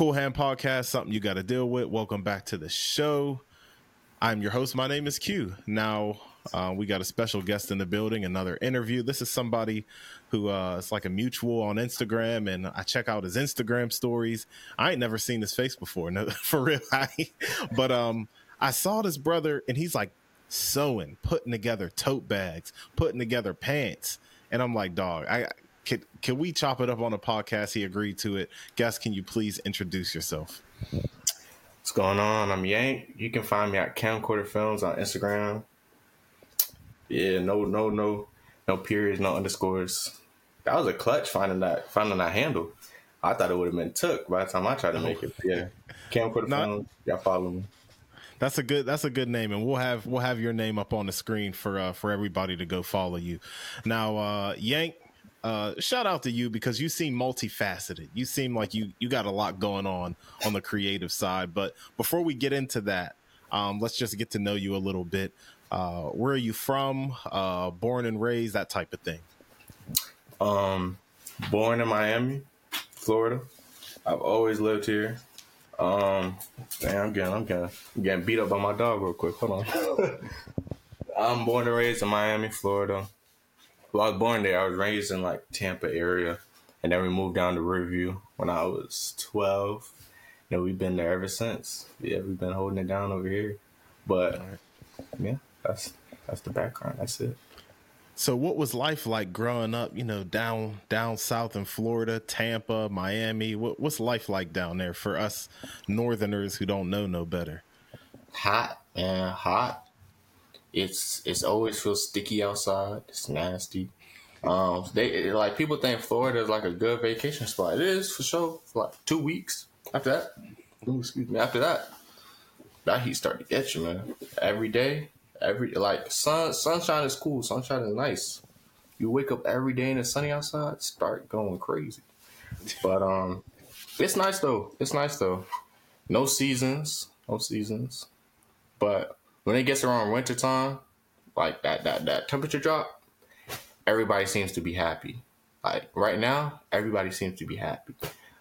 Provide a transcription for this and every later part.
Cool Hand Podcast, something you got to deal with. Welcome back to the show. I'm your host. My name is Q. Now, uh, we got a special guest in the building, another interview. This is somebody who uh, it's like a mutual on Instagram, and I check out his Instagram stories. I ain't never seen his face before, no, for real. but um, I saw this brother, and he's like sewing, putting together tote bags, putting together pants, and I'm like, dog, I can can we chop it up on a podcast? He agreed to it. Guest, can you please introduce yourself? What's going on? I'm Yank. You can find me at Camcorder Films on Instagram. Yeah, no, no, no, no periods, no underscores. That was a clutch finding that finding that handle. I thought it would have been took by the time I tried to make it. Yeah, Camcorder Not, Films. Y'all follow me. That's a good. That's a good name, and we'll have we'll have your name up on the screen for uh, for everybody to go follow you. Now, uh, Yank, uh, shout out to you because you seem multifaceted. You seem like you you got a lot going on on the creative side. But before we get into that, um, let's just get to know you a little bit. Uh, where are you from? Uh, born and raised, that type of thing. Um, born in Miami, Florida. I've always lived here. Um, damn, I'm getting, I'm getting, I'm getting beat up by my dog real quick. Hold on. I'm born and raised in Miami, Florida. Well, I was born there. I was raised in like Tampa area, and then we moved down to Riverview when I was twelve. You know, we've been there ever since. Yeah, we've been holding it down over here. But yeah, that's that's the background. That's it. So, what was life like growing up? You know, down down south in Florida, Tampa, Miami. What, what's life like down there for us Northerners who don't know no better? Hot, man, hot. It's it's always feels sticky outside. It's nasty. Um, they like people think Florida is like a good vacation spot. It is for sure. For like two weeks after that, excuse me. After that, that heat start to get you, man. Every day, every like sun sunshine is cool. Sunshine is nice. You wake up every day and it's sunny outside, start going crazy. But um, it's nice though. It's nice though. No seasons, no seasons. But when it gets around winter time, like that that that temperature drop, everybody seems to be happy. Like right now, everybody seems to be happy.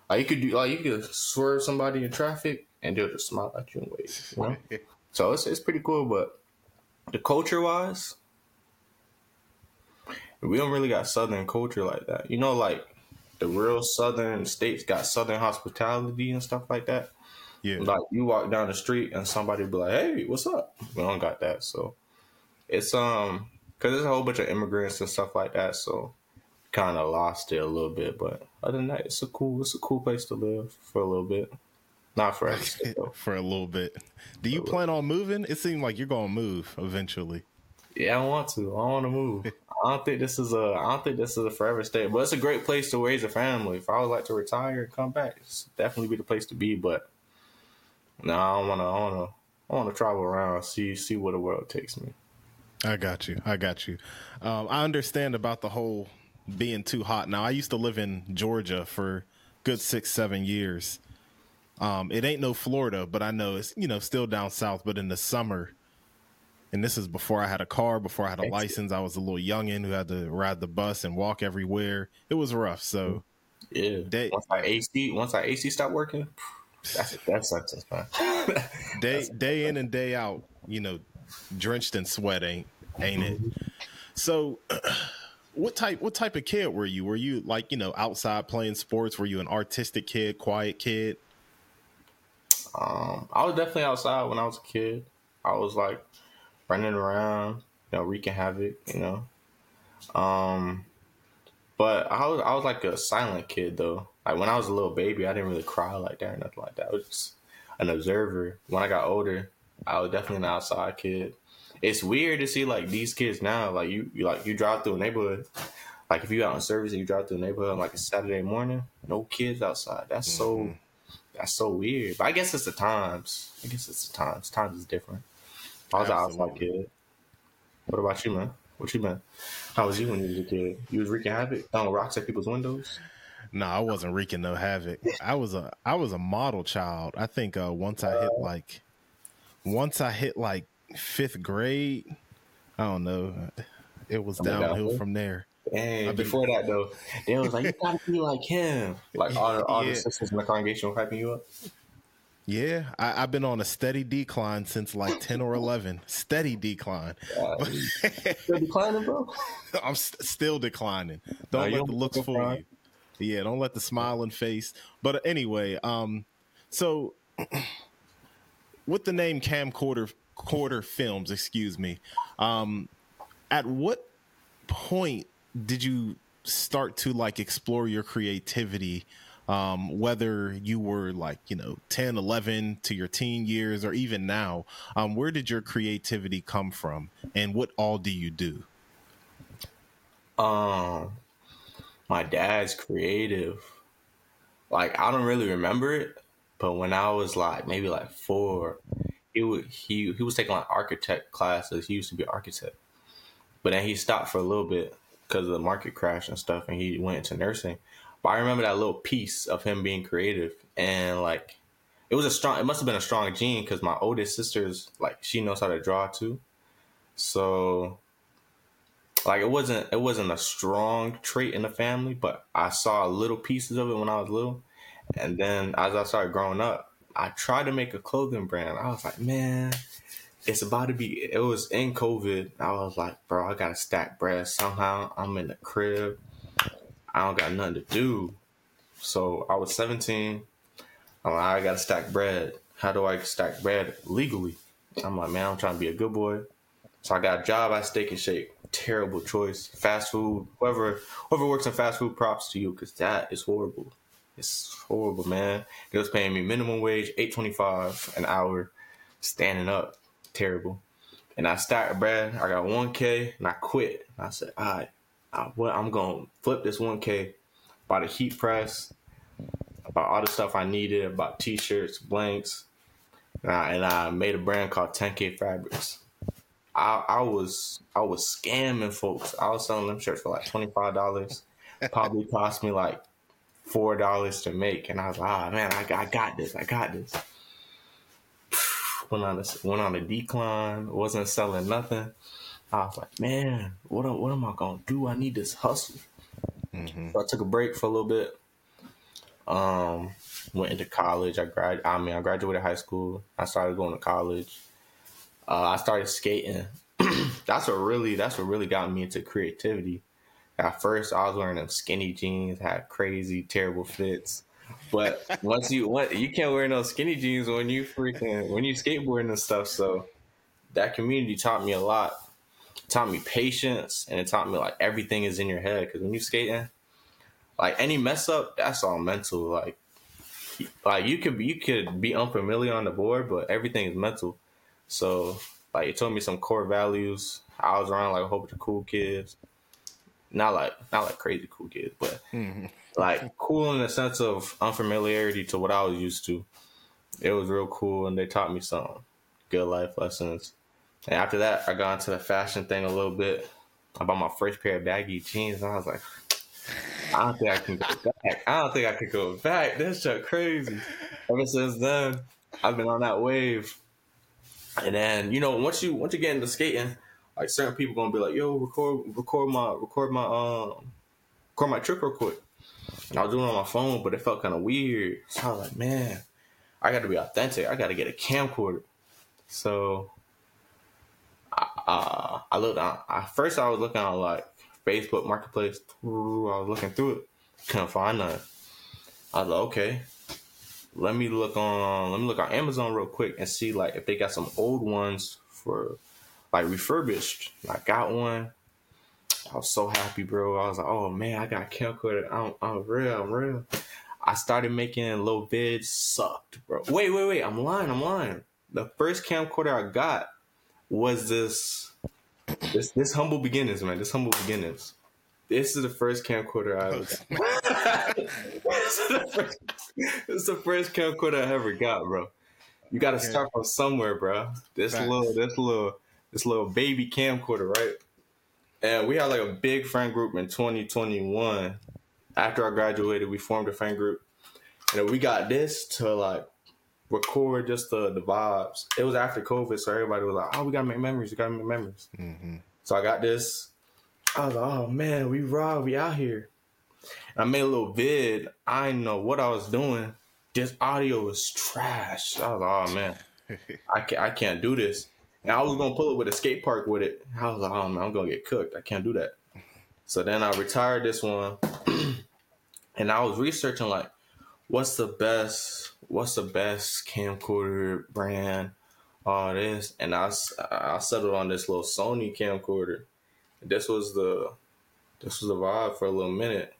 Like you could do like you could swerve somebody in traffic and they'll just smile at you and wave. You know? so it's it's pretty cool, but the culture wise, we don't really got southern culture like that. You know, like the real southern states got southern hospitality and stuff like that. Yeah. Like you walk down the street and somebody be like, "Hey, what's up?" We don't got that, so it's um because there's a whole bunch of immigrants and stuff like that, so kind of lost it a little bit. But other than that, it's a cool it's a cool place to live for a little bit. Not for for a little bit. Do you plan on moving? It seems like you're gonna move eventually. Yeah, I want to. I want to move. I don't think this is a. I don't think this is a forever stay, but it's a great place to raise a family. If I would like to retire and come back, it's definitely be the place to be. But no, I want to. I want to. I want to travel around, see see where the world takes me. I got you. I got you. Um, I understand about the whole being too hot. Now, I used to live in Georgia for good six, seven years. Um, it ain't no Florida, but I know it's you know still down south. But in the summer, and this is before I had a car, before I had a license. I was a little youngin who had to ride the bus and walk everywhere. It was rough. So yeah, they, once I AC once I AC stopped working, that's that sucks. That's fine. Day day in and day out, you know, drenched in sweat ain't ain't it? So, what type what type of kid were you? Were you like you know outside playing sports? Were you an artistic kid, quiet kid? Um, I was definitely outside when I was a kid. I was like running around, you know, wreaking havoc, you know. Um, but I was I was like a silent kid though. Like when I was a little baby, I didn't really cry like that or nothing like that. I was just an observer. When I got older, I was definitely an outside kid. It's weird to see like these kids now. Like you, you like you drive through a neighborhood. Like if you out on service and you drive through a neighborhood on like a Saturday morning, no kids outside. That's mm-hmm. so that's so weird. But I guess it's the times. I guess it's the times. Times is different. I was Absolutely. an outside kid. What about you, man? What you man? How was you when you was a kid? You was wreaking havoc, throwing rocks at people's windows. No, I wasn't wreaking no havoc. I was a I was a model child. I think uh, once I hit like once I hit like fifth grade, I don't know. It was downhill from there. And before that though, they was like, "You gotta be like him." Like all, all yeah. the sisters in the congregation were hyping you up. Yeah, I, have been on a steady decline since like ten or eleven. Steady decline. Uh, still declining, bro. I'm st- still declining. Don't let the looks fool you. Yeah, don't let the smiling face. But anyway, um, so with the name camcorder quarter films, excuse me, um, at what point did you start to like explore your creativity? Um, whether you were like, you know, 10, 11 to your teen years or even now, um, where did your creativity come from and what all do you do? Um, my dad's creative. Like, I don't really remember it, but when I was like maybe like four, he would, he, he was taking like architect classes. He used to be an architect, but then he stopped for a little bit because of the market crash and stuff, and he went into nursing. But I remember that little piece of him being creative, and like it was a strong. It must have been a strong gene because my oldest sister's like she knows how to draw too, so like it wasn't it wasn't a strong trait in the family, but I saw little pieces of it when I was little, and then as I started growing up, I tried to make a clothing brand. I was like, man, it's about to be it was in COVID. I was like, bro, I gotta stack bread somehow. I'm in the crib. I don't got nothing to do. So I was 17. I'm like, I gotta stack bread. How do I stack bread legally? I'm like, man, I'm trying to be a good boy. So I got a job at Steak and Shake. Terrible choice. Fast food. Whoever whoever works in fast food, props to you because that is horrible. It's horrible, man. They was paying me minimum wage, eight twenty five an hour, standing up terrible. And I started, bread. I got 1K and I quit. And I said, all right, I, what, I'm to flip this 1K, buy the heat press, about all the stuff I needed, about t shirts, blanks. And I, and I, made a brand called 10K Fabrics. I, I was I was scamming folks. I was selling them shirts for like twenty five dollars. Probably cost me like four dollars to make, and I was like, "Ah, man, I, I got this. I got this." went on a went on a decline, wasn't selling nothing. I was like, man, what what am I gonna do? I need this hustle. Mm-hmm. So I took a break for a little bit. Um, went into college. I grad. I mean, I graduated high school. I started going to college. Uh, I started skating. that's what really that's what really got me into creativity. At first, I was wearing them skinny jeans, had crazy, terrible fits. But once you what you can't wear no skinny jeans when you freaking when you skateboarding and stuff. So that community taught me a lot. Taught me patience and it taught me like everything is in your head. Because when you skating, like any mess up, that's all mental. Like like you could you could be unfamiliar on the board, but everything is mental. So like it told me some core values. I was around like a whole bunch of cool kids. Not like not like crazy cool kids, but mm-hmm like cool in the sense of unfamiliarity to what I was used to. It was real cool, and they taught me some good life lessons. And after that, I got into the fashion thing a little bit. I bought my first pair of baggy jeans, and I was like, I don't think I can go back. I don't think I could go back. That's just crazy. Ever since then, I've been on that wave. And then, you know, once you once you get into skating, like certain people gonna be like, "Yo, record, record my, record my, um, record my trick real quick." I was doing it on my phone, but it felt kind of weird. So I was like, man, I got to be authentic. I got to get a camcorder. So uh, I looked on. I, first, I was looking on like Facebook Marketplace. I was looking through it, couldn't find none. I was like, okay, let me look on. Let me look on Amazon real quick and see like if they got some old ones for like refurbished. I got one. I was so happy, bro. I was like, oh man, I got camcorder. I'm, I'm real, I'm real. I started making low vids, sucked, bro. Wait, wait, wait. I'm lying, I'm lying. The first camcorder I got was this this this humble beginnings, man. This humble beginnings. This is the first camcorder I was. this, is the first, this is the first camcorder I ever got, bro. You got to start from somewhere, bro. This little, this little, this little baby camcorder, right? And we had like a big friend group in 2021. After I graduated, we formed a friend group. And we got this to like record just the, the vibes. It was after COVID, so everybody was like, oh, we gotta make memories. We gotta make memories. Mm-hmm. So I got this. I was like, oh man, we raw, we out here. And I made a little vid. I didn't know what I was doing. This audio was trash. I was like, oh man, I can't, I can't do this. And I was gonna pull it with a skate park with it. I was like, oh man, I'm gonna get cooked. I can't do that. So then I retired this one, and I was researching like, what's the best, what's the best camcorder brand, all this, and I I settled on this little Sony camcorder. This was the, this was the vibe for a little minute.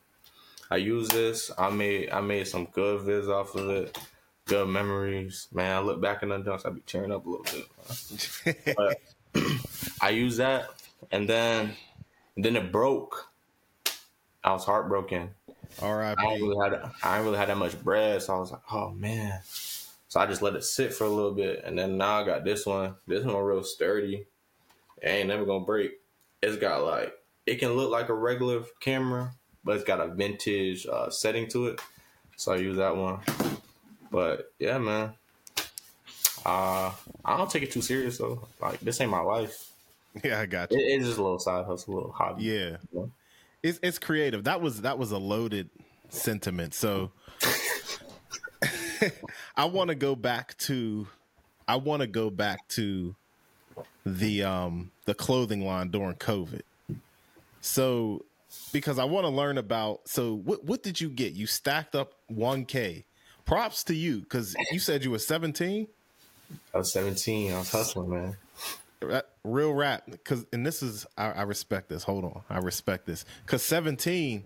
I used this. I made I made some good vids off of it. Good memories, man. I look back in the dunks, I be tearing up a little bit. but I used that, and then and then it broke. I was heartbroken. All right. I really had I really had that much bread, so I was like, oh man. So I just let it sit for a little bit, and then now I got this one. This one real sturdy. It ain't never gonna break. It's got like it can look like a regular camera, but it's got a vintage uh, setting to it. So I use that one. But yeah, man. Uh, I don't take it too serious though. Like this ain't my life. Yeah, I got you. It, it's just a little side hustle, a little hobby. Yeah, you know? It's it's creative. That was that was a loaded sentiment. So I want to go back to I want to go back to the um the clothing line during COVID. So because I want to learn about so what what did you get? You stacked up 1k. Props to you cuz you said you were 17? I was 17. I was hustling, man real rap because and this is I, I, respect this. Hold on. I respect this. Because 17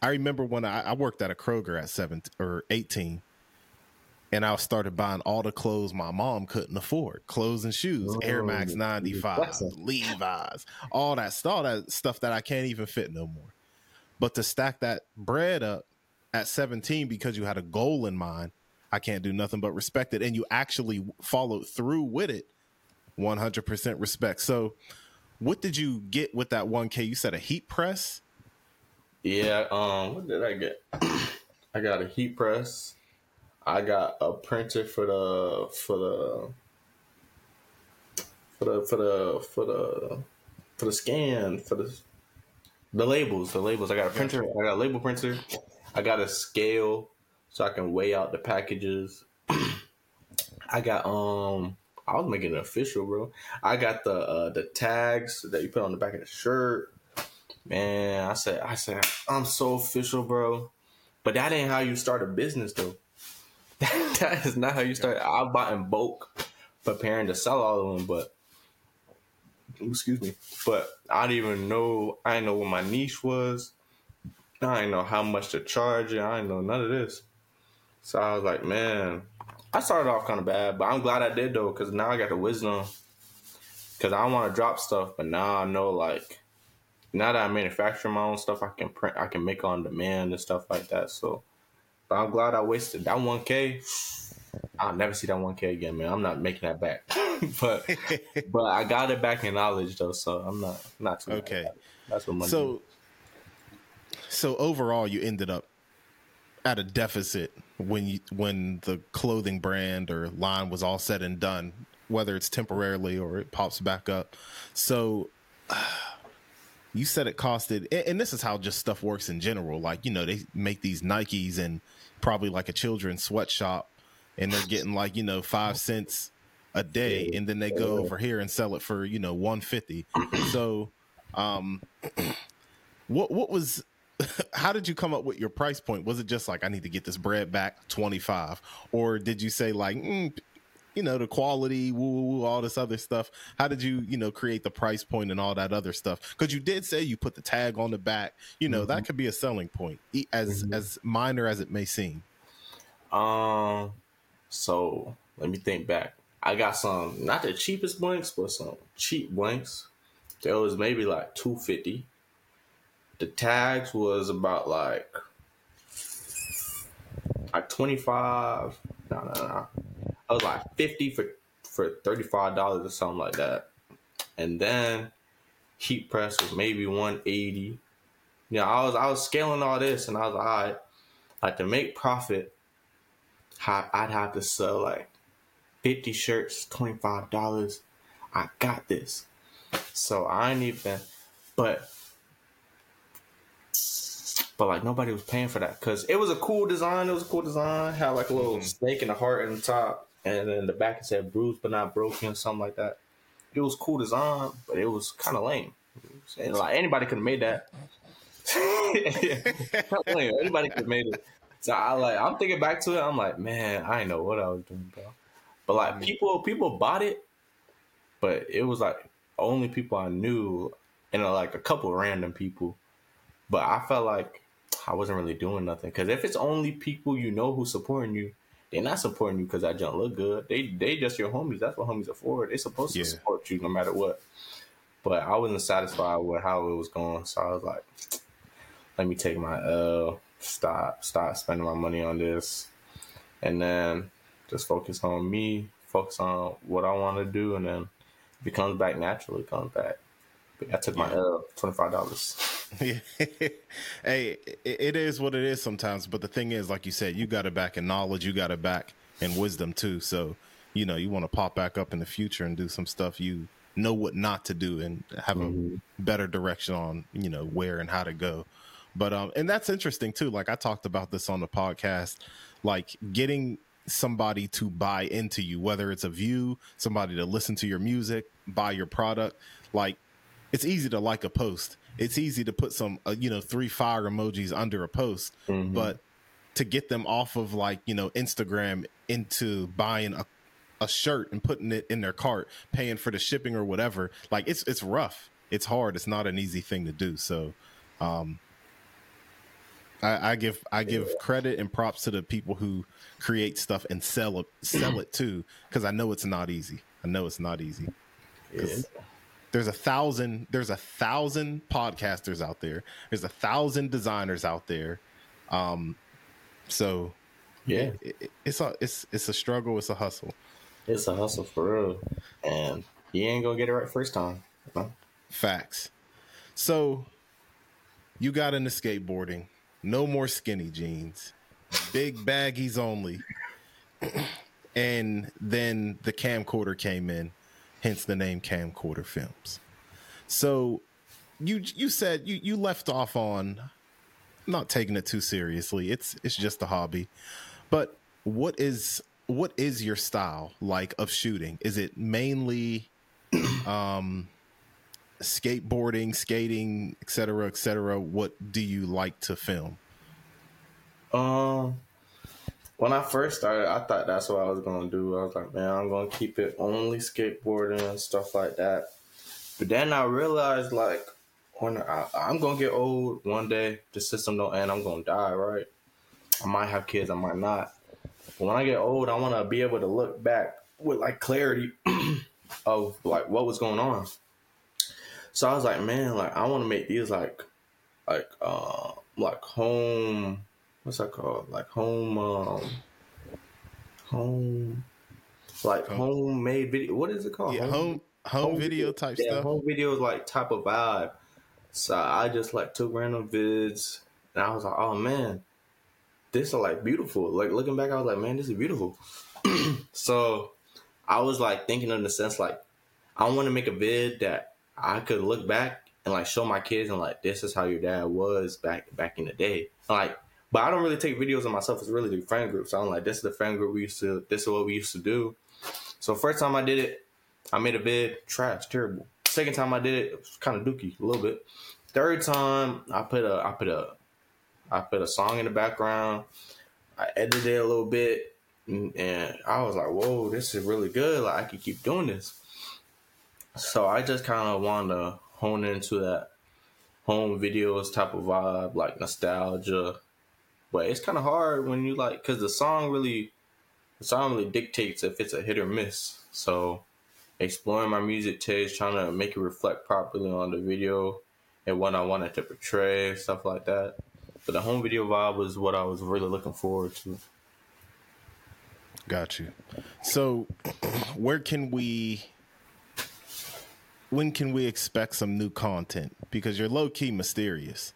i remember when I, I, worked at a kroger at 17 or 18 and i started buying all the clothes my mom couldn't afford. Clothes and shoes oh, air max 95 levi's all that all that stuff that i can't even fit no more. But to stack that bread up at 17 because you had a goal in mind i can't do nothing but respect it and you actually followed through with it 100% respect. So, what did you get with that 1K? You said a heat press? Yeah, um what did I get? I got a heat press. I got a printer for the for the for the for the for the for the scan for the the labels, the labels. I got a printer, I got a label printer. I got a scale so I can weigh out the packages. I got um I was making it official, bro. I got the uh, the tags that you put on the back of the shirt. Man, I said, I said, I'm so official, bro. But that ain't how you start a business, though. that is not how you start. I bought in bulk, preparing to sell all of them, but excuse me. But I didn't even know. I didn't know what my niche was. I didn't know how much to charge. I didn't know none of this. So I was like, man, I started off kind of bad, but I'm glad I did though, because now I got the wisdom. Because I don't want to drop stuff, but now I know like now that I manufacture my own stuff, I can print, I can make on demand and stuff like that. So, but I'm glad I wasted that 1K. I'll never see that 1K again, man. I'm not making that back, but but I got it back in knowledge though, so I'm not not too okay. That's what money. So, so overall, you ended up at a deficit when you when the clothing brand or line was all said and done, whether it's temporarily or it pops back up. So you said it costed, and this is how just stuff works in general. Like you know, they make these Nikes and probably like a children's sweatshop, and they're getting like you know five cents a day, and then they go over here and sell it for you know one fifty. So, um, what what was how did you come up with your price point? Was it just like I need to get this bread back twenty five, or did you say like, mm, you know, the quality, woo, woo, woo, all this other stuff? How did you, you know, create the price point and all that other stuff? Because you did say you put the tag on the back. You know, mm-hmm. that could be a selling point, as mm-hmm. as minor as it may seem. Um, so let me think back. I got some not the cheapest blanks, but some cheap blanks. There was maybe like two fifty the tags was about like like twenty five. No, no, no. I was like fifty for for thirty five dollars or something like that. And then heat press was maybe one eighty. Yeah, I was I was scaling all this, and I was like, all right, like to make profit, I'd have to sell like fifty shirts, twenty five dollars. I got this. So I ain't even, but but like nobody was paying for that because it was a cool design. It was a cool design. Had like a little Mm-hmm. snake and a heart in the top, and then the back it said bruised but not broken, something like that. It was cool design, but it was kind of lame. And like anybody could have made that. Lame. Anybody could have made it. So I like I'm thinking back to it. I'm like, man, I know what I was doing, bro. But like people, people bought it, but it was like only people I knew and like a couple random people. But I felt like I wasn't really doing nothing because if it's only people you know who supporting you, they're not supporting you because I don't look good. They they just your homies. That's what homies are for. They're supposed Yeah. to support you no matter what. But I wasn't satisfied with how it was going, so I was like, let me take my L, stop, stop spending my money on this, and then just focus on me, focus on what I want to do, and then if it comes back naturally, it comes back. But I took my L, twenty five dollars. hey, it, it is what it is sometimes. But the thing is, like you said, you got it back in knowledge, you got it back in wisdom too. So, you know, you want to pop back up in the future and do some stuff you know what not to do and have a better direction on, you know, where and how to go. But um, and that's interesting too. Like I talked about this on the podcast, like getting somebody to buy into you, whether it's a view, somebody to listen to your music, buy your product. Like it's easy to like a post. It's easy to put some, uh, you know, three fire emojis under a post, but to get them off of like, you know, Instagram into buying a, a shirt and putting it in their cart, paying for the shipping or whatever, like it's, it's rough. It's hard. It's not an easy thing to do. So, um, I, I give I give credit and props to the people who create stuff and sell it sell it too because I know it's not easy. I know it's not easy. Yeah. There's a thousand there's a thousand podcasters out there. There's a thousand designers out there. Um, so Yeah. it, it- it's a it's it's a struggle. It's a hustle. It's a hustle for real. And you ain't gonna get it right first time. know? Facts. So you got into skateboarding. No more skinny jeans. Big baggies only. and then the camcorder came in, hence the name Camcorder Films. So you you said you you left off on not taking it too seriously. It's it's just a hobby. But what is what is your style like of shooting? Is it mainly um skateboarding, skating, etc., cetera, et cetera, what do you like to film? Um, when I first started, I thought that's what I was gonna do. I was like, man, I'm gonna keep it only skateboarding and stuff like that. But then I realized, like, when I, I'm gonna get old one day, the system don't end. I'm gonna die, right? I might have kids, I might not. But when I get old, I want to be able to look back with like clarity of like what was going on. So I was like, man, like I want to make these like, like, uh, like home what's that called? Like home, um, home, like homemade video. What is it called? Yeah, home home video type yeah, stuff. home videos like type of vibe. So I just like took random vids, and I was like, oh man, this is like beautiful. Like looking back, I was like, man, this is beautiful. so I was like thinking in the sense like I want to make a vid that I could look back and like show my kids and like this is how your dad was back back in the day. Like, but I don't really take videos of myself. It's really the friend group. So I'm like, this is the friend group we used to. This is what we used to do. So first time I did it, I made a vid, trash, terrible. Second time I did it, it was kind of dookie, a little bit. Third time, I put a, I put a, I put a song in the background. I edited it a little bit, and, and I was like, "Whoa, this is really good! Like I could keep doing this." So I just kind of wanted to hone into that home videos type of vibe, like nostalgia. But it's kind of hard when you like, cause the song really, the song really dictates if it's a hit or miss. So exploring my music taste, trying to make it reflect properly on the video and what I wanted to portray, stuff like that. But the home video vibe was what I was really looking forward to. Got you. So where can we when can we expect some new content? Because you're low key mysterious.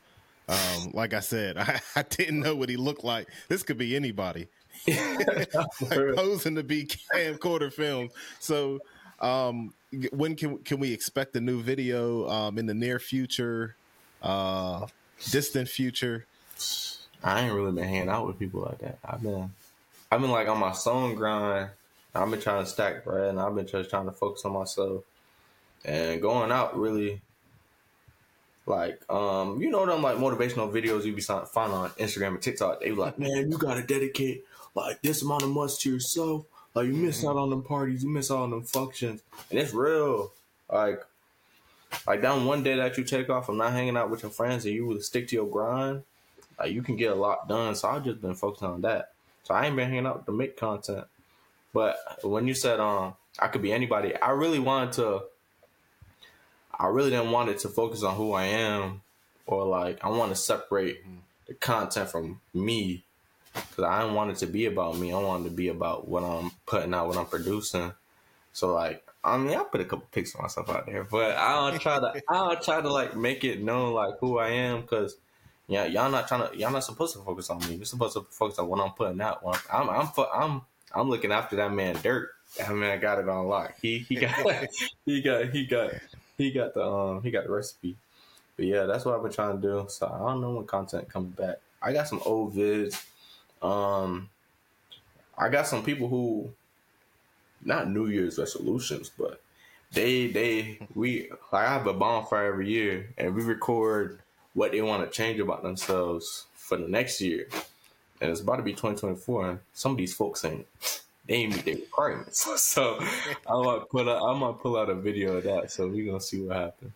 Um, like I said, I, I didn't know what he looked like. This could be anybody. like posing to be camcorder film. So, um, when can can we expect a new video? Um, in the near future, uh, distant future? I ain't really been hanging out with people like that. I've been, I've been like on my sewing grind. I've been trying to stack bread, and I've been just trying to focus on myself. And going out really, like, um, you know them like motivational videos you be find on Instagram and TikTok. They be like, man, you gotta dedicate like this amount of months to yourself. Like you miss out on them parties, you miss out on them functions, and it's real. Like, like that one day that you take off from not hanging out with your friends and you would stick to your grind, like you can get a lot done. So I've just been focusing on that. So I ain't been hanging out to make content. But when you said um I could be anybody, I really wanted to. I really didn't want it to focus on who I am, or like I want to separate the content from me because I didn't want it to be about me. I wanted to be about what I'm putting out, what I'm producing. So like, I mean, I put a couple pics of myself out there, but I don't try to. I don't try to like make it known like who I am because yeah, y'all not trying to. Y'all not supposed to focus on me. You're supposed to focus on what I'm putting out. I'm, I'm, I'm, I'm, I'm looking after that man Dirt. That man I got it on lock. He, he got, he got, he got, he got the, um, he got the recipe. But yeah, that's what I've been trying to do. So I don't know when content coming back. I got some old vids um, I got some people who, not New Year's resolutions, but they they we like I have a bonfire every year, and we record what they want to change about themselves for the next year. And it's about to be 2024, and some of these folks ain't they meet their requirements. So I might put out, I might pull out a video of that. So we're gonna see what happens.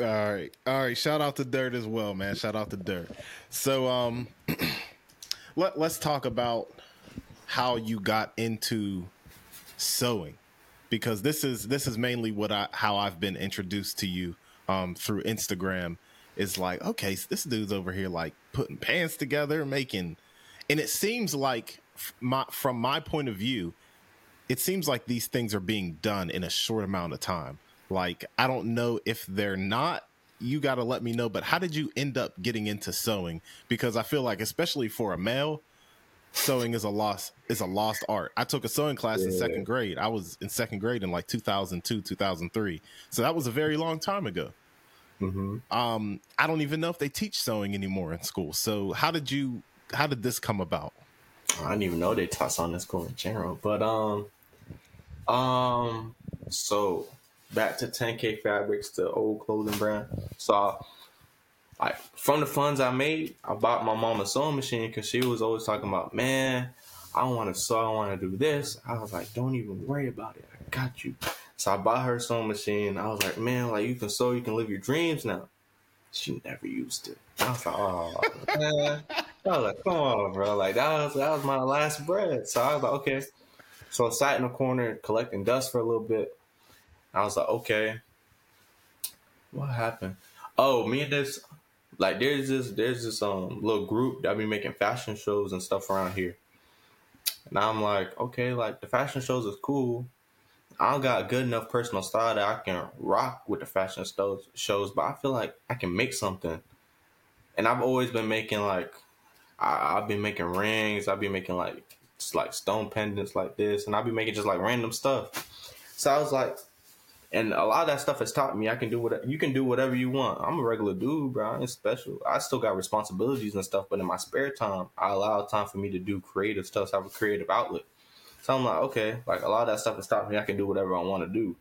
All right, all right. Shout out to Dirt as well, man. Shout out to Dirt. So um. let, let's talk about how you got into sewing because this is this is mainly what I how I've been introduced to you um, through Instagram is like okay so this dude's over here like putting pants together making and it seems like my from my point of view it seems like these things are being done in a short amount of time like I don't know if they're not you got to let me know. But how did you end up getting into sewing? Because I feel like, especially for a male, sewing is a lost is a lost art. I took a sewing class yeah. in second grade. I was in second grade in like 2002, 2003. So that was a very long time ago. Mm-hmm. Um, I don't even know if they teach sewing anymore in school. So how did you? How did this come about? I didn't even know they taught in school in general. But um, um, so back to 10K Fabrics, the old clothing brand. So, like from the funds I made, I bought my mom a sewing machine because she was always talking about, man, I want to sew, I want to do this. I was like, don't even worry about it. I got you. So I bought her sewing machine. I was like, man, like you can sew, you can live your dreams now. She never used it. I was like, oh man. I was like, come on, bro. Like that was that was my last bread. So I was like, okay. So I sat in the corner collecting dust for a little bit. I was like, okay, what happened? Oh, me and this, like, there's this, there's this um little group that be making fashion shows and stuff around here. And I'm like, okay, like the fashion shows is cool. I got good enough personal style that I can rock with the fashion shows, but I feel like I can make something. And I've always been making like, I, have been making rings. I've been making like, just like stone pendants like this, and I've been making just like random stuff. So I was like, and a lot of that stuff has taught me I can do what you can do whatever you want. I'm a regular dude, bro. I ain't special. I still got responsibilities and stuff, but in my spare time, I allow time for me to do creative stuff, so I have a creative outlet. So I'm like, okay, like a lot of that stuff is stopping me I can do whatever I want to do.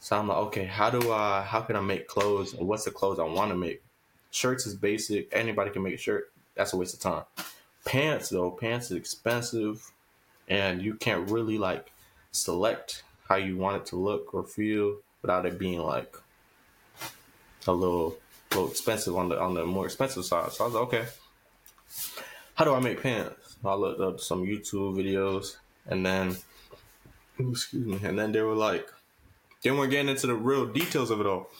So I'm like, okay, how do I how can I make clothes and what's the clothes I want to make? Shirts is basic. Anybody can make a shirt. That's a waste of time. Pants though, pants is expensive and you can't really like select how you want it to look or feel without it being like a little little expensive on the on the more expensive side. So I was like, okay, how do I make pants? I looked up some YouTube videos and then excuse me, and then they were like they weren't getting into the real details of it all.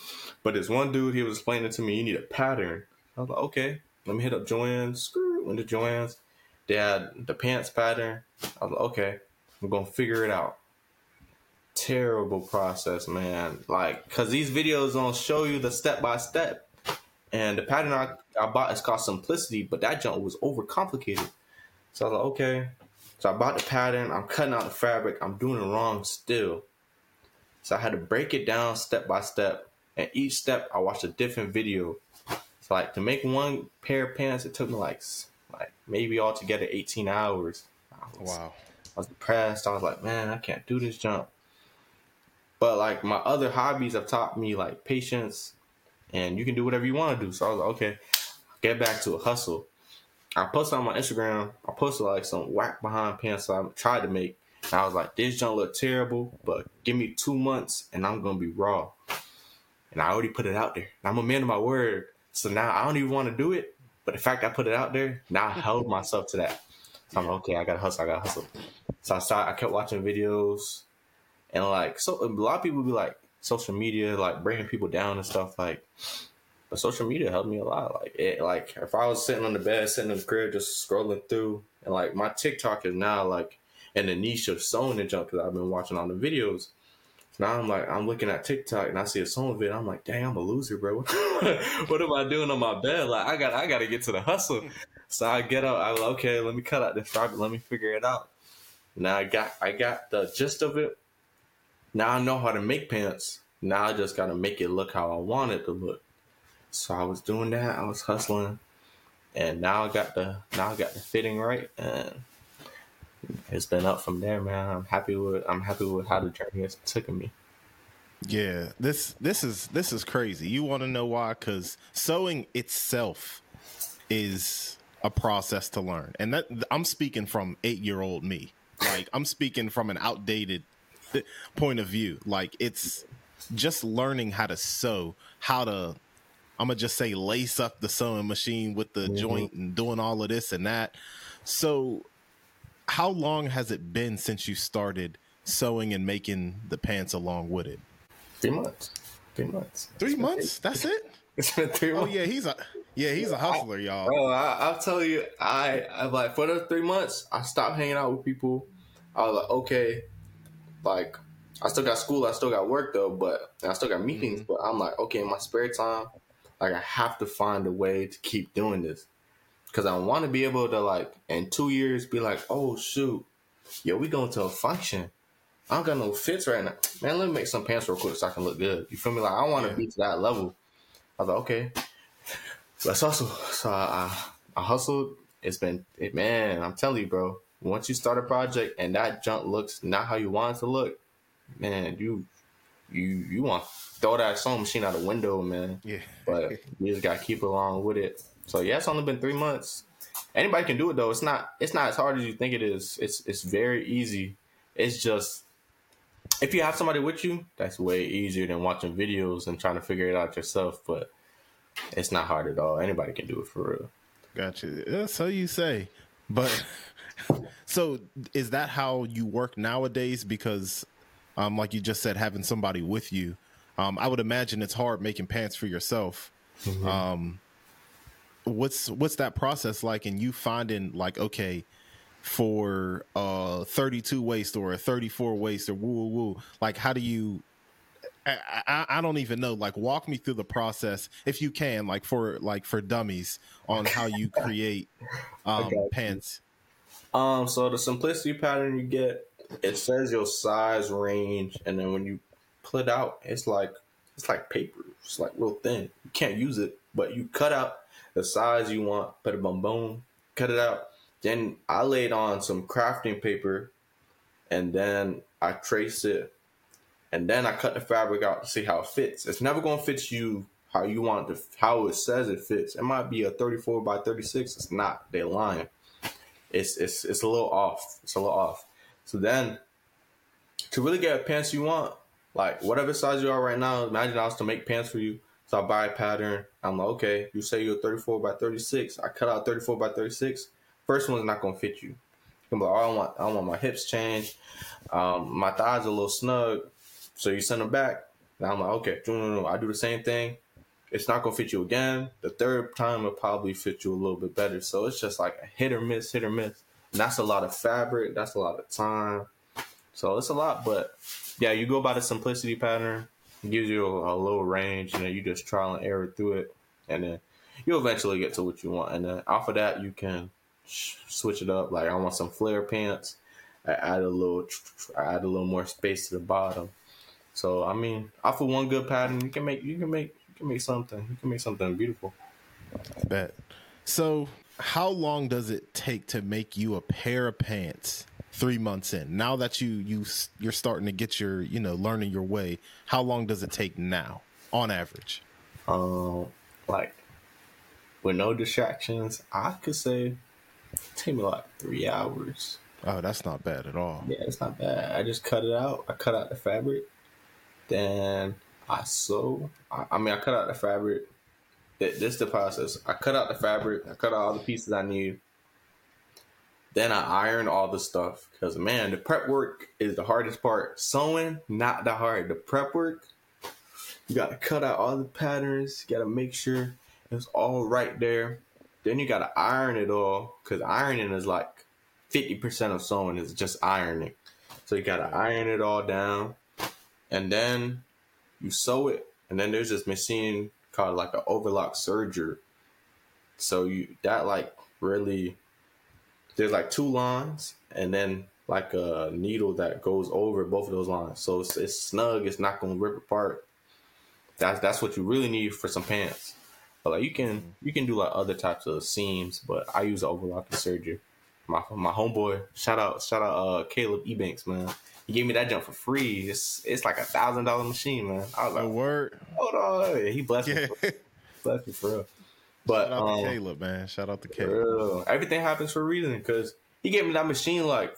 But this one dude, he was explaining to me, you need a pattern. I was like, okay, let me hit up Joann's. Screw into Joann's. They had the pants pattern. I was like, okay, I'm gonna figure it out terrible process, man. Like, cause these videos don't show you the step by step. And the pattern I, I bought is called Simplicity, but that junk was overcomplicated. So I was like, okay. So I bought the pattern. I'm cutting out the fabric. I'm doing it wrong still. So I had to break it down step by step. And each step, I watched a different video. So like to make one pair of pants, it took me like like maybe altogether 18 hours. Was, wow. I was depressed. I was like, man, I can't do this jump. But like my other hobbies have taught me like patience and you can do whatever you want to do. So I was like, okay, get back to a hustle. I posted on my Instagram, I posted like some whack behind pants I tried to make. And I was like, this jump look terrible, but give me two months and I'm gonna be raw. And I already put it out there. I'm a man of my word. So now I don't even want to do it. But the fact I put it out there, now I held myself to that. So I'm like, okay, I gotta hustle, I gotta hustle. So I started I kept watching videos and like so a lot of people be like social media, like bringing people down and stuff like but social media helped me a lot. Like it, like if I was sitting on the bed, sitting in the crib, just scrolling through, and like my TikTok is now like in the niche of sewing and junk because I've been watching all the videos. Now I'm like, I'm looking at TikTok and I see a sewing video. I'm like, dang, I'm a loser, bro. what am I doing on my bed? Like, I got, I got to get to the hustle. So I get up. I like, okay, let me cut out this fabric. Let me figure it out. Now I got, I got the gist of it. Now I know how to make pants. Now I just got to make it look how I want it to look. So I was doing that. I was hustling, and now I got the now I got the fitting right, and it's been up from there, man. I'm happy with I'm happy with how the journey has taken me. Yeah, this this is this is crazy. You want to know why? Because sewing itself is a process to learn, and that I'm speaking from eight year old me. Like I'm speaking from an outdated point of view. Like it's just learning how to sew, how to I'm gonna just say lace up the sewing machine with the mm-hmm. joint and doing all of this and that. So, how long has it been since you started sewing and making the pants along with it? Three months. Three months. Three months. That's it. It's been three months. Oh yeah, he's a yeah he's a hustler, y'all. Oh, I, will tell you, I I like for the three months, I stopped hanging out with people. I was like, okay, like I still got school, I still got work though, but I still got meetings. Mm-hmm. But I'm like, okay, in my spare time, like I have to find a way to keep doing this because I want to be able to like in two years be like, oh shoot, yo, we going to a function. I don't got no fits right now, man. Let me make some pants real quick so I can look good. You feel me? Like I want to yeah. be to that level. I was like, okay, let's hustle. So I, I, I hustled. It's been, it, man. I'm telling you, bro. Once you start a project and that junk looks not how you want it to look, man, you you you want throw that sewing machine out the window, man. Yeah. but you just gotta keep along with it. So yeah, it's only been three months. Anybody can do it though. It's not it's not as hard as you think it is. It's it's very easy. It's just if you have somebody with you, that's way easier than watching videos and trying to figure it out yourself. But it's not hard at all. Anybody can do it for real. Gotcha. So you say, but so is that how you work nowadays? Because um, like you just said, having somebody with you. Um, I would imagine it's hard making pants for yourself. Mm-hmm. Um, what's what's that process like? And you finding like, okay, for a 32 waist or a 34 waist or woo woo woo, like how do you? I, I, I don't even know. Like, walk me through the process if you can, like for like for dummies, on how you create um, pants. Um, so the simplicity pattern you get it says your size range, and then when you pull it out, it's like it's like paper. It's like real thin. You can't use it, but you cut out the size you want. Put a boom boom, cut it out. Then I laid on some crafting paper, and then I traced it, and then I cut the fabric out to see how it fits. It's never gonna fit you how you want it to, how it says it fits. It might be a 34 by 36. It's not. They're lying. It's it's it's a little off. It's a little off. So then, to really get a pants you want, like whatever size you are right now, imagine I was to make pants for you. So I buy a pattern. I'm like, okay, you say you're 34 by 36. I cut out 34 by 36. First one's not gonna fit you. I'm like, oh, I want, I want my hips changed. Um, my thighs are a little snug. So you send them back. Now I'm like, okay, no, no, no. I do the same thing. It's not gonna fit you again. The third time will probably fit you a little bit better. So it's just like a hit or miss, hit or miss. And that's a lot of fabric. That's a lot of time. So it's a lot, but yeah, you go by the simplicity pattern. Gives you a, a little range, and then you just trial and error through it, and then you'll eventually get to what you want. And then off of that, you can sh- switch it up. Like I want some flare pants. I add a little, I add a little more space to the bottom. So I mean, off of one good pattern, you can make, you can make, you can make something. You can make something beautiful. I Bet. So, how long does it take to make you a pair of pants? Three months in. Now that you you you're starting to get your you know learning your way. How long does it take now, on average? Um, like with no distractions, I could say take me like three hours. Oh, that's not bad at all. Yeah, it's not bad. I just cut it out. I cut out the fabric, then I sew. I, I mean, I cut out the fabric. This is the process. I cut out the fabric. I cut out all the pieces I need. Then I iron all the stuff because man, the prep work is the hardest part. Sewing, not the hard. The prep work, you got to cut out all the patterns. You got to make sure it's all right there. Then you got to iron it all because ironing is like 50% of sewing is just ironing. So you got to iron it all down and then you sew it. And then there's this machine called like an overlock serger. So you, that like really, there's like two lines and then like a needle that goes over both of those lines. So it's, it's snug. It's not going to rip apart. That's, that's what you really need for some pants. But like you can you can do like other types of seams, but I use overlocking serger. My my homeboy, shout out shout out uh Caleb Ebanks, man. He gave me that jump for free. It's it's like a thousand dollar machine, man. I was like, word. hold on, he blessed Yeah. me, blessed me for real. But Shout out um, to Caleb, man. Shout out to Caleb. everything happens for a reason because he gave me that machine like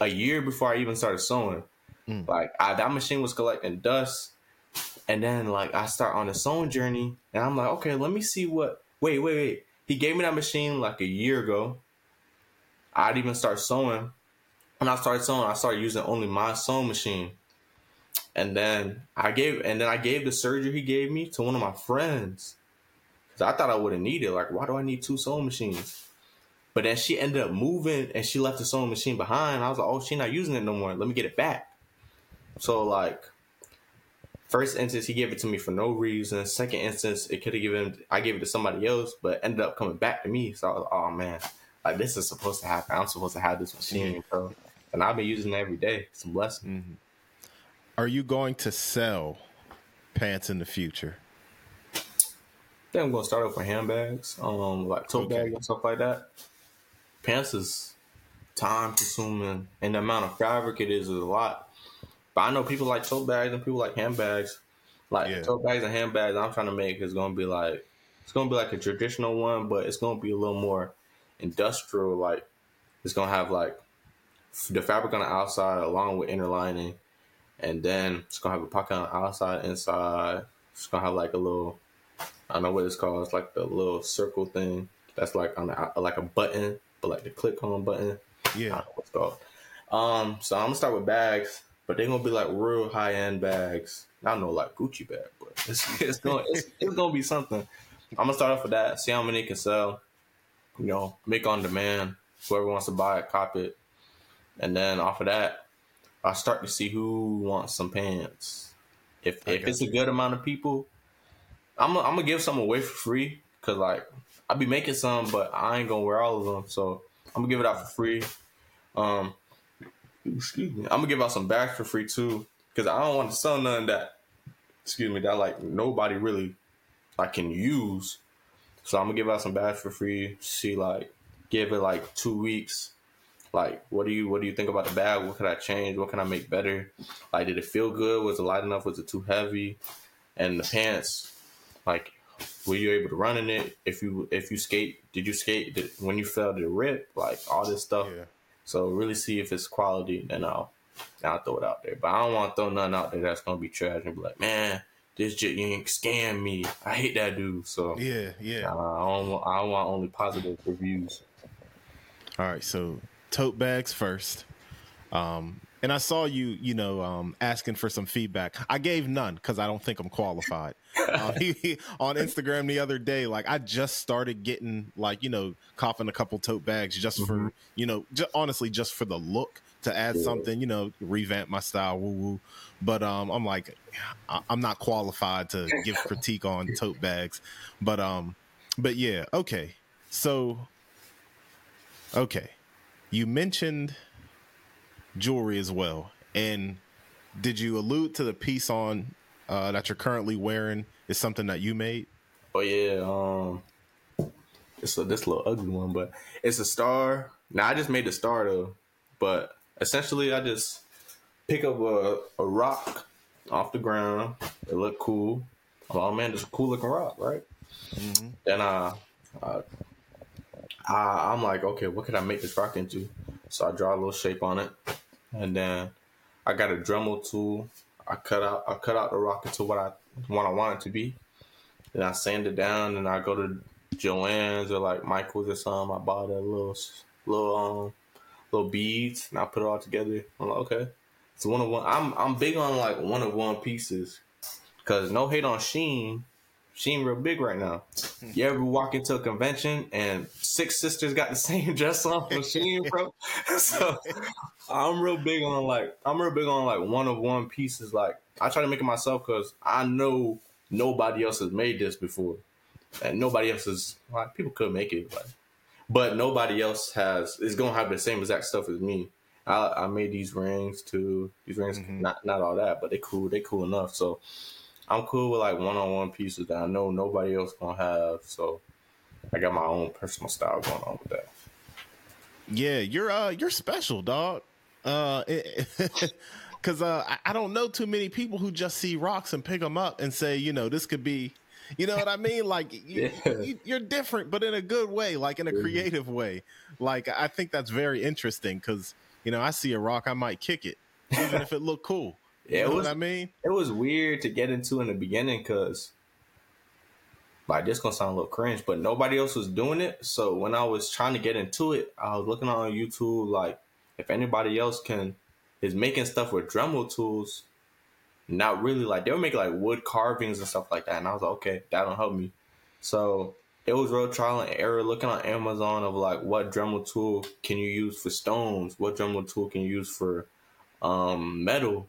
a year before I even started sewing. Mm. Like I, that machine was collecting dust, and then like I start on the sewing journey, and I'm like, okay, let me see what. Wait, wait, wait. He gave me that machine like a year ago. I'd even start sewing. When I started sewing, I started using only my sewing machine. And then I gave, and then I gave the serger he gave me to one of my friends. Cause I thought I wouldn't need it. Like, why do I need two sewing machines? But then she ended up moving and she left the sewing machine behind. I was like, oh, she not using it no more. Let me get it back. So like, first instance he gave it to me for no reason. Second instance, it could have given I gave it to somebody else, but ended up coming back to me. So I was like, oh man, like this is supposed to happen. I'm supposed to have this machine, mm-hmm. bro. And I've been using it every day. It's a blessing. Mm-hmm. Are you going to sell pants in the future? Think I'm gonna start off with handbags, um, like tote Okay. bags and stuff like that. Pants is time consuming, and the amount of fabric it is is a lot. But I know people like tote bags and people like handbags. Like Yeah. tote bags and handbags, I'm trying to make is gonna be like it's gonna be like a traditional one, but it's gonna be a little more industrial. Like it's gonna have like the fabric on the outside along with inner lining, and then it's gonna have a pocket on the outside, inside. It's gonna have like a little I don't know what it's called. It's like the little circle thing that's like on the like a button, but like the click on button. I don't Yeah. what's called. Um, so I'm gonna start with bags, but they're gonna be like real high end bags. I don't know like Gucci bag, but it's it's gonna it's, it's gonna be something. I'm gonna start off with that. See how many can sell. You know, make on demand. Whoever wants to buy it, cop it, and then off of that, I start to see who wants some pants. If I if it's a good amount of people, I'm gonna, I'm gonna give some away for free because like I be making some, but I ain't gonna wear all of them. So I'm gonna give it out for free. Um, excuse me. I'm gonna give out some bags for free too because I don't want to sell none that. Excuse me, that like nobody really like can use. So I'm gonna give out some bags for free. See, like, give it like two weeks. Like, what do you what do you think about the bag? What can I change? What can I make better? Like, did it feel good? Was it light enough? Was it too heavy? And the pants, like, were you able to run in it? If you if you skate, did you skate? Did, when you fell, did it rip? Like all this stuff. Yeah. So really see if it's quality, then I'll I'll throw it out there. But I don't want to throw nothing out there that's gonna be trash and be like, man, this jit yank scammed me. I hate that dude. So Yeah. Yeah. uh, I don't want, I don't want only positive reviews. All right, so tote bags first. Um, and I saw you, you know, um, asking for some feedback. I gave none because I don't think I'm qualified. uh, he, on Instagram the other day, like I just started getting, like, you know, coughing a couple tote bags just for, you know, just, honestly, just for the look to add Yeah. something, you know, revamp my style, woo woo. But um, I'm like, I- I'm not qualified to give critique on tote bags. But um, but yeah, okay. So Okay. You mentioned jewelry as well. And did you allude to the piece on uh, that you're currently wearing is something that you made? Oh yeah, um, it's a this little ugly one, but it's a star. Now I just made the star though, but essentially I just pick up a, a rock off the ground. It looked cool. Oh man, it's a cool looking rock, right? Mm-hmm. Then I, I, I, I'm like, okay, what can I make this rock into? So I draw a little shape on it, and then I got a Dremel tool. I cut out, I cut out the rocket to what I what I want it to be. Then I sand it down, and I go to Joann's or like Michael's or something. I bought a little little um little beads, and I put it all together. I'm like, okay, it's one of one. I'm I'm big on like one of one pieces, cause no hate on Shein. ain't real big right now. You ever walk into a convention and six sisters got the same dress on from Shein, bro? so I'm real big on like I'm real big on like one of one pieces. Like I try to make it myself because I know nobody else has made this before, and nobody else is like people could make it, but but nobody else has is gonna have the same exact stuff as me. I, I made these rings too. These rings, mm-hmm. not not all that, but they cool. They cool enough. So I'm cool with like one on one pieces that I know nobody else gonna have. So I got my own personal style going on with that. Yeah, you're uh you're special, dog. Uh, because uh, I, I don't know too many people who just see rocks and pick them up and say, you know, this could be you know what I mean? Like you, are different, but in a good way, like in a creative way. Like I think that's very interesting because you know I see a rock, I might kick it, even if it looked cool. You yeah, know was, what I mean? It was weird to get into in the beginning because, like, this gonna sound a little cringe, but nobody else was doing it. So when I was trying to get into it, I was looking on YouTube, like, if anybody else can is making stuff with Dremel tools, not really like they were making like wood carvings and stuff like that. And I was like, okay, that'll help me. So it was real trial and error looking on Amazon of like what Dremel tool can you use for stones, what Dremel tool can you use for um, metal.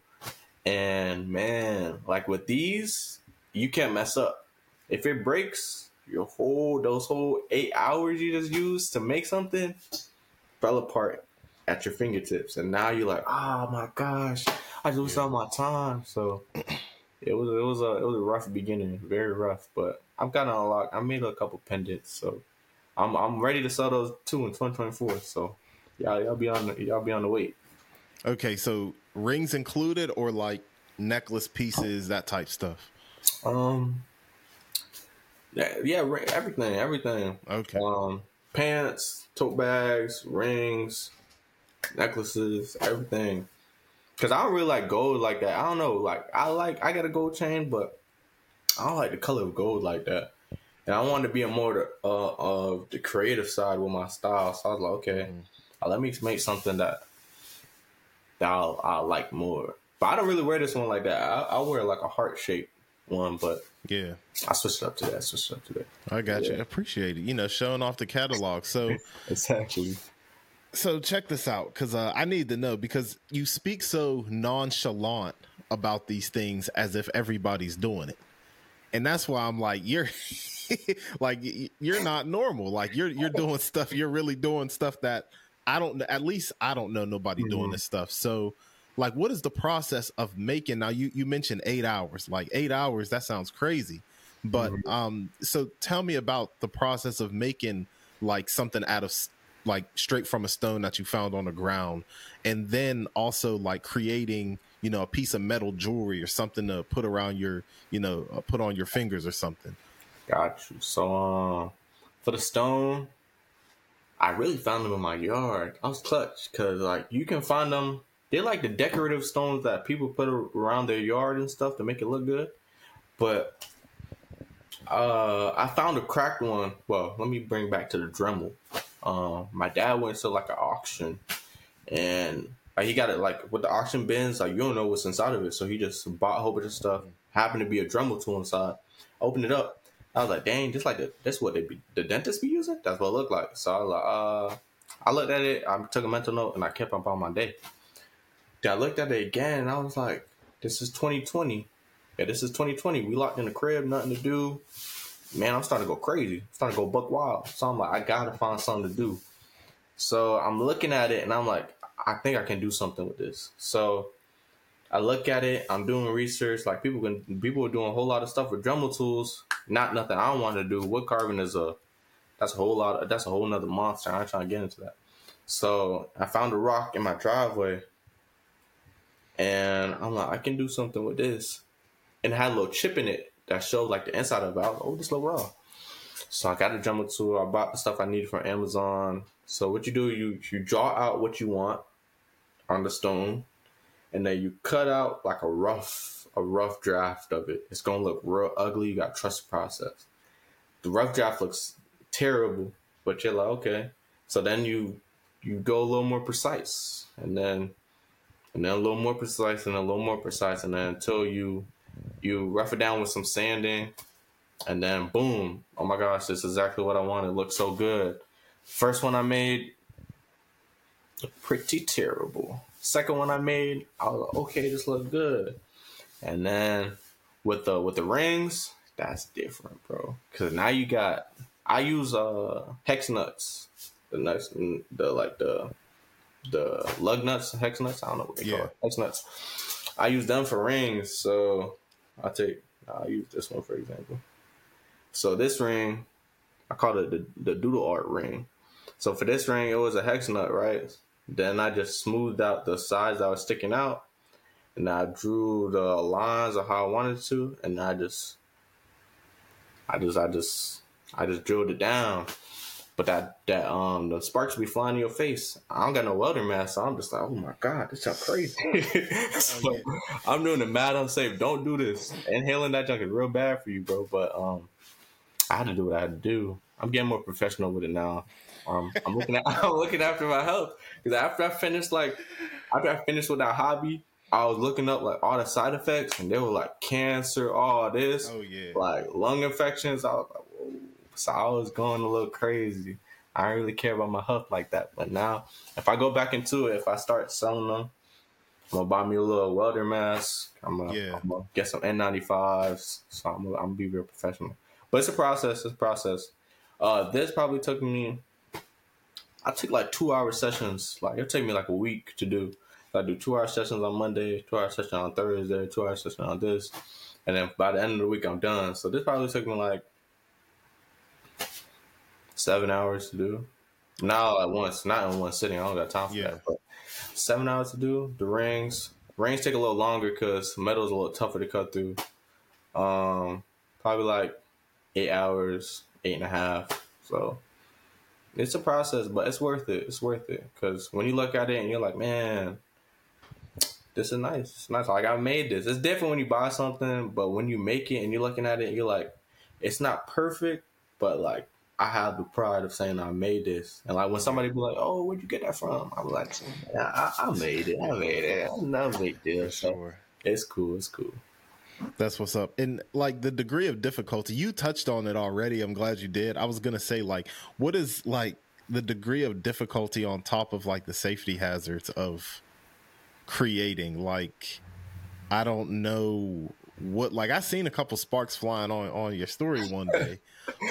And man, like with these, you can't mess up. If it breaks, your whole those whole eight hours you just used to make something fell apart at your fingertips. And now you're like, oh my gosh, I just yeah. my time. So it was it was a it was a rough beginning, very rough. But I've gotten a lot. I made a couple pendants, so I'm I'm ready to sell those too in 2024. So y'all y'all be on the, y'all be on the wait. Okay, so rings included or like necklace pieces, that type stuff. Um. Yeah, yeah, everything, everything. Okay. Um, pants, tote bags, rings, necklaces, everything. Cause I don't really like gold like that. I don't know. Like I like I got a gold chain, but I don't like the color of gold like that. And I wanted to be a more the, uh, of the creative side with my style. So I was like, okay, mm. uh, let me make something that that I'll, I'll, like more. But I don't really wear this one like that. I, I wear like a heart shaped one, but yeah, I switched up to that. I switched up to that. I got yeah. you. Appreciate it. You know, showing off the catalog. So exactly so check this out because uh, I need to know because you speak so nonchalant about these things as if everybody's doing it, and that's why I'm like you're like you're not normal. Like you're you're doing stuff. You're really doing stuff that I don't. At least I don't know nobody mm-hmm. doing this stuff. So like, what is the process of making? Now you you mentioned eight hours. Like eight hours. That sounds crazy. But mm-hmm. um, so tell me about the process of making like something out of like straight from a stone that you found on the ground and then also like creating you know a piece of metal jewelry or something to put around your you know uh, put on your fingers or something got you so uh, for the stone i really found them in my yard i was clutch because like you can find them they're like the decorative stones that people put around their yard and stuff to make it look good but uh, I found a cracked one. Well, let me bring back to the Dremel. Um, my dad went to like an auction, and he got it like with the auction bins. Like you don't know what's inside of it, so he just bought a whole bunch of stuff. Happened to be a Dremel tool inside. Opened it up. I was like, dang, just like the, that's what they be, the dentist be using. That's what it looked like. So I was like, uh, I looked at it. I took a mental note and I kept up on my day. Then I looked at it again and I was like, this is 2020. Yeah, this is 2020. We locked in the crib, nothing to do man, I'm starting to go crazy. I'm starting to go buck wild. So I'm like, I gotta find something to do. So I'm looking at it and I'm like, I think I can do something with this. So I look at it. I'm doing research. Like people can, people are doing a whole lot of stuff with Dremel tools. Not nothing I want to do. Wood carving is a that's a whole lot. Of, that's a whole nother monster. I'm trying to get into that. So I found a rock in my driveway, and I'm like, I can do something with this, and it had a little chip in it that showed like the inside of it. I was like, oh, this little raw. So I got a Dremel tool. I bought the stuff I needed from Amazon. So what you do, you you draw out what you want on the stone, and then you cut out like a rough a rough draft of it. It's gonna look real ugly. You got trust the process. The rough draft looks terrible, but you're like, okay. So then you you go a little more precise, and then and then a little more precise, and a little more precise, and then until you you rough it down with some sanding, and then boom! Oh my gosh, this is exactly what I wanted. It looks so good. First one I made, pretty terrible. Second one I made, I was like, okay, this look good. And then with the with the rings, that's different, bro. Cause now you got I use uh hex nuts. The nuts the like the the lug nuts, hex nuts, I don't know what they yeah. call it. Hex nuts. I use them for rings, so I take I use this one for example. So this ring, I call it the, the doodle art ring. So for this ring, it was a hex nut, right? Then I just smoothed out the sides that was sticking out, and I drew the lines of how I wanted to, and I just, I just, I just, I just drilled it down. But that that um the sparks be flying in your face. I don't got no welding mask, so I'm just like, oh my god, this sounds crazy. so. I'm doing it mad unsafe. Don't do this. Inhaling that junk is real bad for you, bro. But um, I had to do what I had to do. I'm getting more professional with it now. Um, I'm looking at I'm looking after my health because after I finished like after I finished with that hobby, I was looking up like all the side effects, and they were like cancer, all this, oh yeah, like lung infections. I was like, whoa. so I was going a little crazy. I didn't really care about my health like that, but now if I go back into it, if I start selling them, I'm gonna buy me a little welder mask. I'm gonna, yeah. I'm gonna get some N95s. So I'm gonna, I'm gonna be real professional. But it's a process. It's a process. Uh, this probably took me I took like two hour sessions. Like it'll take me like a week to do. I do two hour sessions on Monday, two hour session on Thursday, two hour session on this, and then by the end of the week I'm done. So this probably took me like seven hours to do. Not all at once, not in one sitting. I don't got time for yeah. that. But seven hours to do the rings. Rings take a little longer because metal's a little tougher to cut through. Um, probably like eight hours, eight and a half. So it's a process, but it's worth it. It's worth it because when you look at it and you're like, man, this is nice. It's nice. Like I made this. It's different when you buy something, but when you make it and you're looking at it, you're like, it's not perfect, but like I have the pride of saying I made this. And like when somebody be like, "Oh, where'd you get that from?" I'm like, yeah, I, I, made it. I made it. I know big deal. So it's cool. It's cool. That's what's up. And like the degree of difficulty, you touched on it already. I'm glad you did. I was going to say, like, what is like the degree of difficulty on top of like the safety hazards of creating? Like, I don't know what, like, I seen a couple sparks flying on, on your story one day,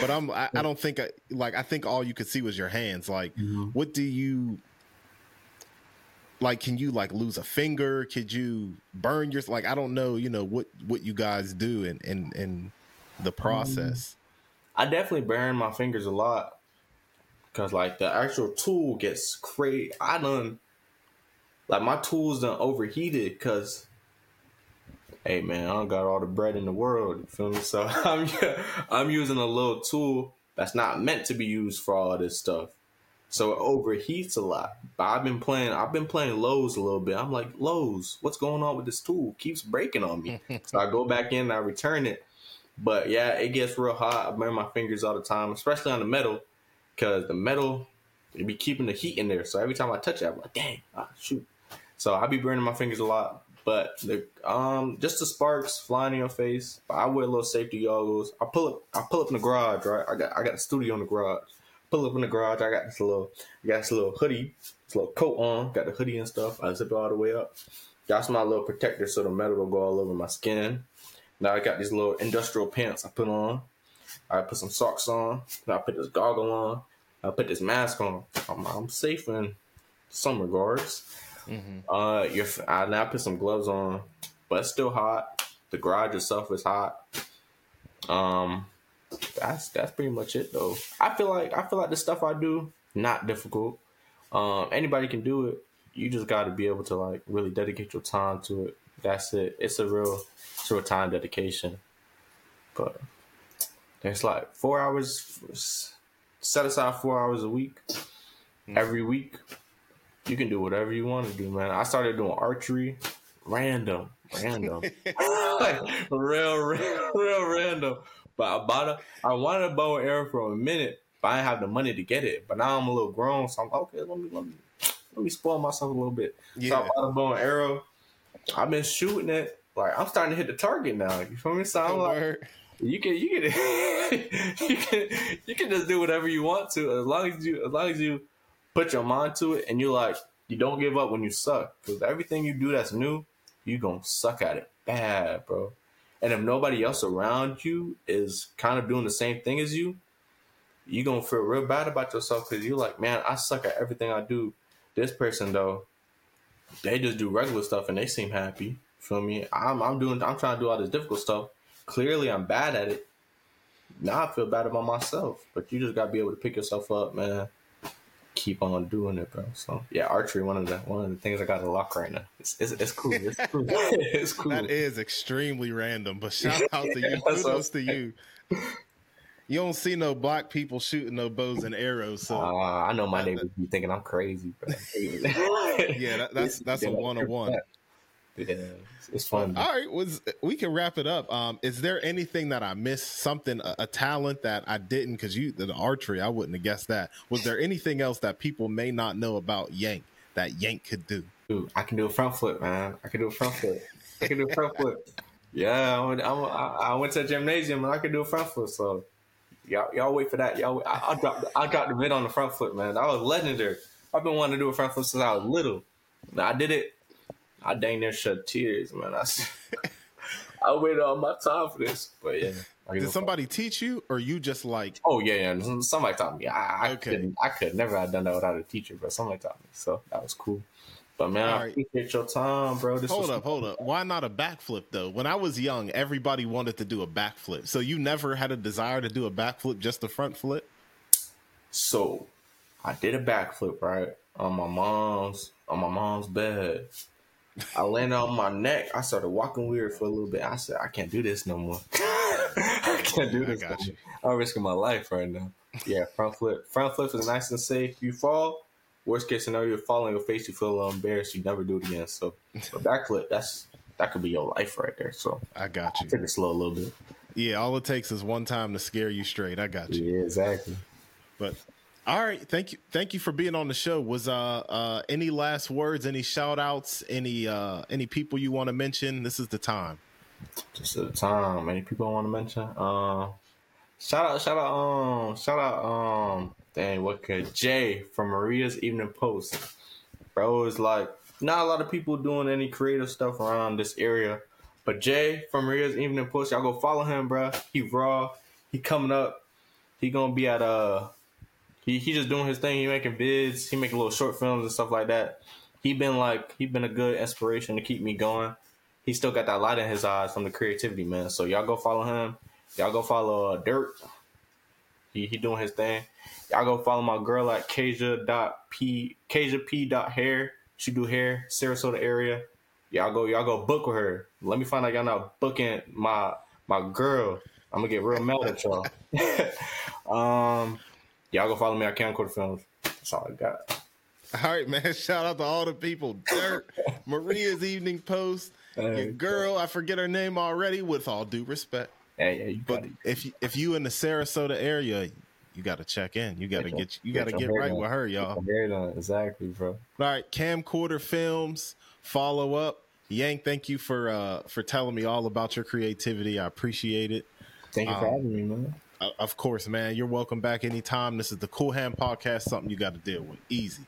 but I'm, I, I don't think, I, like, I think all you could see was your hands. Like, mm-hmm. what do you, like can you like lose a finger could you burn your like i don't know you know what what you guys do in in in the process um, i definitely burn my fingers a lot because like the actual tool gets crazy i done like my tools done overheated because hey man i don't got all the bread in the world you feel me so i'm i'm using a little tool that's not meant to be used for all this stuff so it overheats a lot. But I've been playing I've been playing Lowe's a little bit. I'm like, Lowe's, what's going on with this tool? keeps breaking on me. so I go back in and I return it. But yeah, it gets real hot. I burn my fingers all the time, especially on the metal, because the metal it be keeping the heat in there. So every time I touch it, I'm like, dang, ah, shoot. So I be burning my fingers a lot. But um just the sparks flying in your face. I wear little safety goggles. I pull up I pull up in the garage, right? I got I got a studio in the garage pull up in the garage. I got this little, I got this little hoodie, this little coat on. Got the hoodie and stuff. I zip it all the way up. That's my little protector, so the metal will go all over my skin. Now I got these little industrial pants I put on. I put some socks on. I put this goggle on. I put this mask on. I'm, I'm safe in some regards. Mm-hmm. Uh, you're, I now put some gloves on, but it's still hot. The garage itself is hot. Um, that's that's pretty much it though. I feel like I feel like the stuff I do not difficult. Um, anybody can do it. You just got to be able to like really dedicate your time to it. That's it. It's a real, it's a real time dedication. But there's like four hours. Set aside four hours a week. Every week, you can do whatever you want to do, man. I started doing archery, random, random, like real, real, real random. But I bought a, I wanted a bow and arrow for a minute, but I didn't have the money to get it. But now I'm a little grown, so I'm like, okay. Let me, let me, let me spoil myself a little bit. So Yeah. I bought a bow and arrow. I've been shooting it. Like I'm starting to hit the target now. You feel me? So I'm like, you can you can you can you can just do whatever you want to as long as you as long as you put your mind to it and you're like you don't give up when you suck because everything you do that's new you gonna suck at it bad bro and if nobody else around you is kind of doing the same thing as you you gonna feel real bad about yourself because you're like man I suck at everything I do this person though they just do regular stuff and they seem happy feel me I'm I'm doing I'm trying to do all this difficult stuff clearly I'm bad at it. Now I feel bad about myself. But you just gotta be able to pick yourself up, man. Keep on doing it, bro. So yeah, archery one of the one of the things I got to lock right now. It's it's, it's cool. It's cool. it's cool. That is extremely random, but shout out to you. Kudos to you. You don't see no black people shooting no bows and arrows, so Uh, I know my neighbors be thinking I'm crazy, bro. yeah, that, that's that's a one on one. Yeah, it's, fun. All right, was we can wrap it up. Um, is there anything that I missed? Something a, a talent that I didn't? Because you the archery, I wouldn't have guessed that. Was there anything else that people may not know about Yank that Yank could do? Dude, I can do a front flip, man. I can do a front flip. I can do a front flip. Yeah, I went, I, went- I went to a gymnasium and I can do a front flip. So y'all, y'all wait for that. Y'all, I, I dropped, I dropped the vid on the front flip, man. I was legendary. I've been wanting to do a front flip since I was little. I did it. I dang near shed tears, man. I, I waited all my time for this, but yeah. Did somebody teach you, or you just like Oh yeah, yeah. Somebody taught me. I, I Okay. couldn't. I could never have done that without a teacher, but somebody taught me. So that was cool. But man, All I right. appreciate your time, bro. This Hold up, hold up. Why not a backflip though? When I was young, everybody wanted to do a backflip. So you never had a desire to do a backflip, just a front flip? So I did a backflip right on my mom's on my mom's bed. I landed on my neck. I started walking weird for a little bit. I said, I can't do this no more. I can't do I this. got no you. more. I'm risking my life right now. Yeah, front flip. Front flip is nice and safe. You fall. Worst case scenario, you fall on your face. You feel a little embarrassed. You never do it again. So, but backflip, that's that could be your life right there. So, I got you. take it slow a little bit. Yeah, all it takes is one time to scare you straight. I got you. Yeah, exactly. But all right, thank you, thank you for being on the show. Was uh uh any last words, any shout outs, any uh any people you want to mention? This is the time. just at the time. Any people I want to mention? Um, shout out, shout out, um, shout out, um, dang, what could Jay from Maria's Evening Post, bro is like not a lot of people doing any creative stuff around this area, but Jay from Maria's Evening Post, y'all go follow him, bro. He raw, he coming up, he gonna be at uh, he he just doing his thing. He making vids, he making little short films and stuff like that. He been like he been a good inspiration to keep me going he still got that light in his eyes from the creativity, man. So y'all go follow him. Y'all go follow uh, Dirt. He he doing his thing. Y'all go follow my girl at Kasia dot p p dot hair. She do hair, Sarasota area. Y'all go y'all go book with her. Let me find out y'all not booking my my girl. I'm gonna get real mad at y'all. um, y'all go follow me at Camcorder Films. That's all I got. All right, man. Shout out to all the people. Dirt, Maria's Evening Post, your Hey, girl. I forget her name already. With all due respect, Hey, yeah, you but if you, if you in the Sarasota area, you got to check in. You got to Get you got to your get right done. with her, y'all. Exactly, bro. All right, camcorder films. Follow up. Yank, thank you for uh for telling me all about your creativity. I appreciate it. Thank you for Um, having me, man. Uh, of course, man. You're welcome back anytime. This is the Qool Hand Podcast. Something you got to deal with. Easy.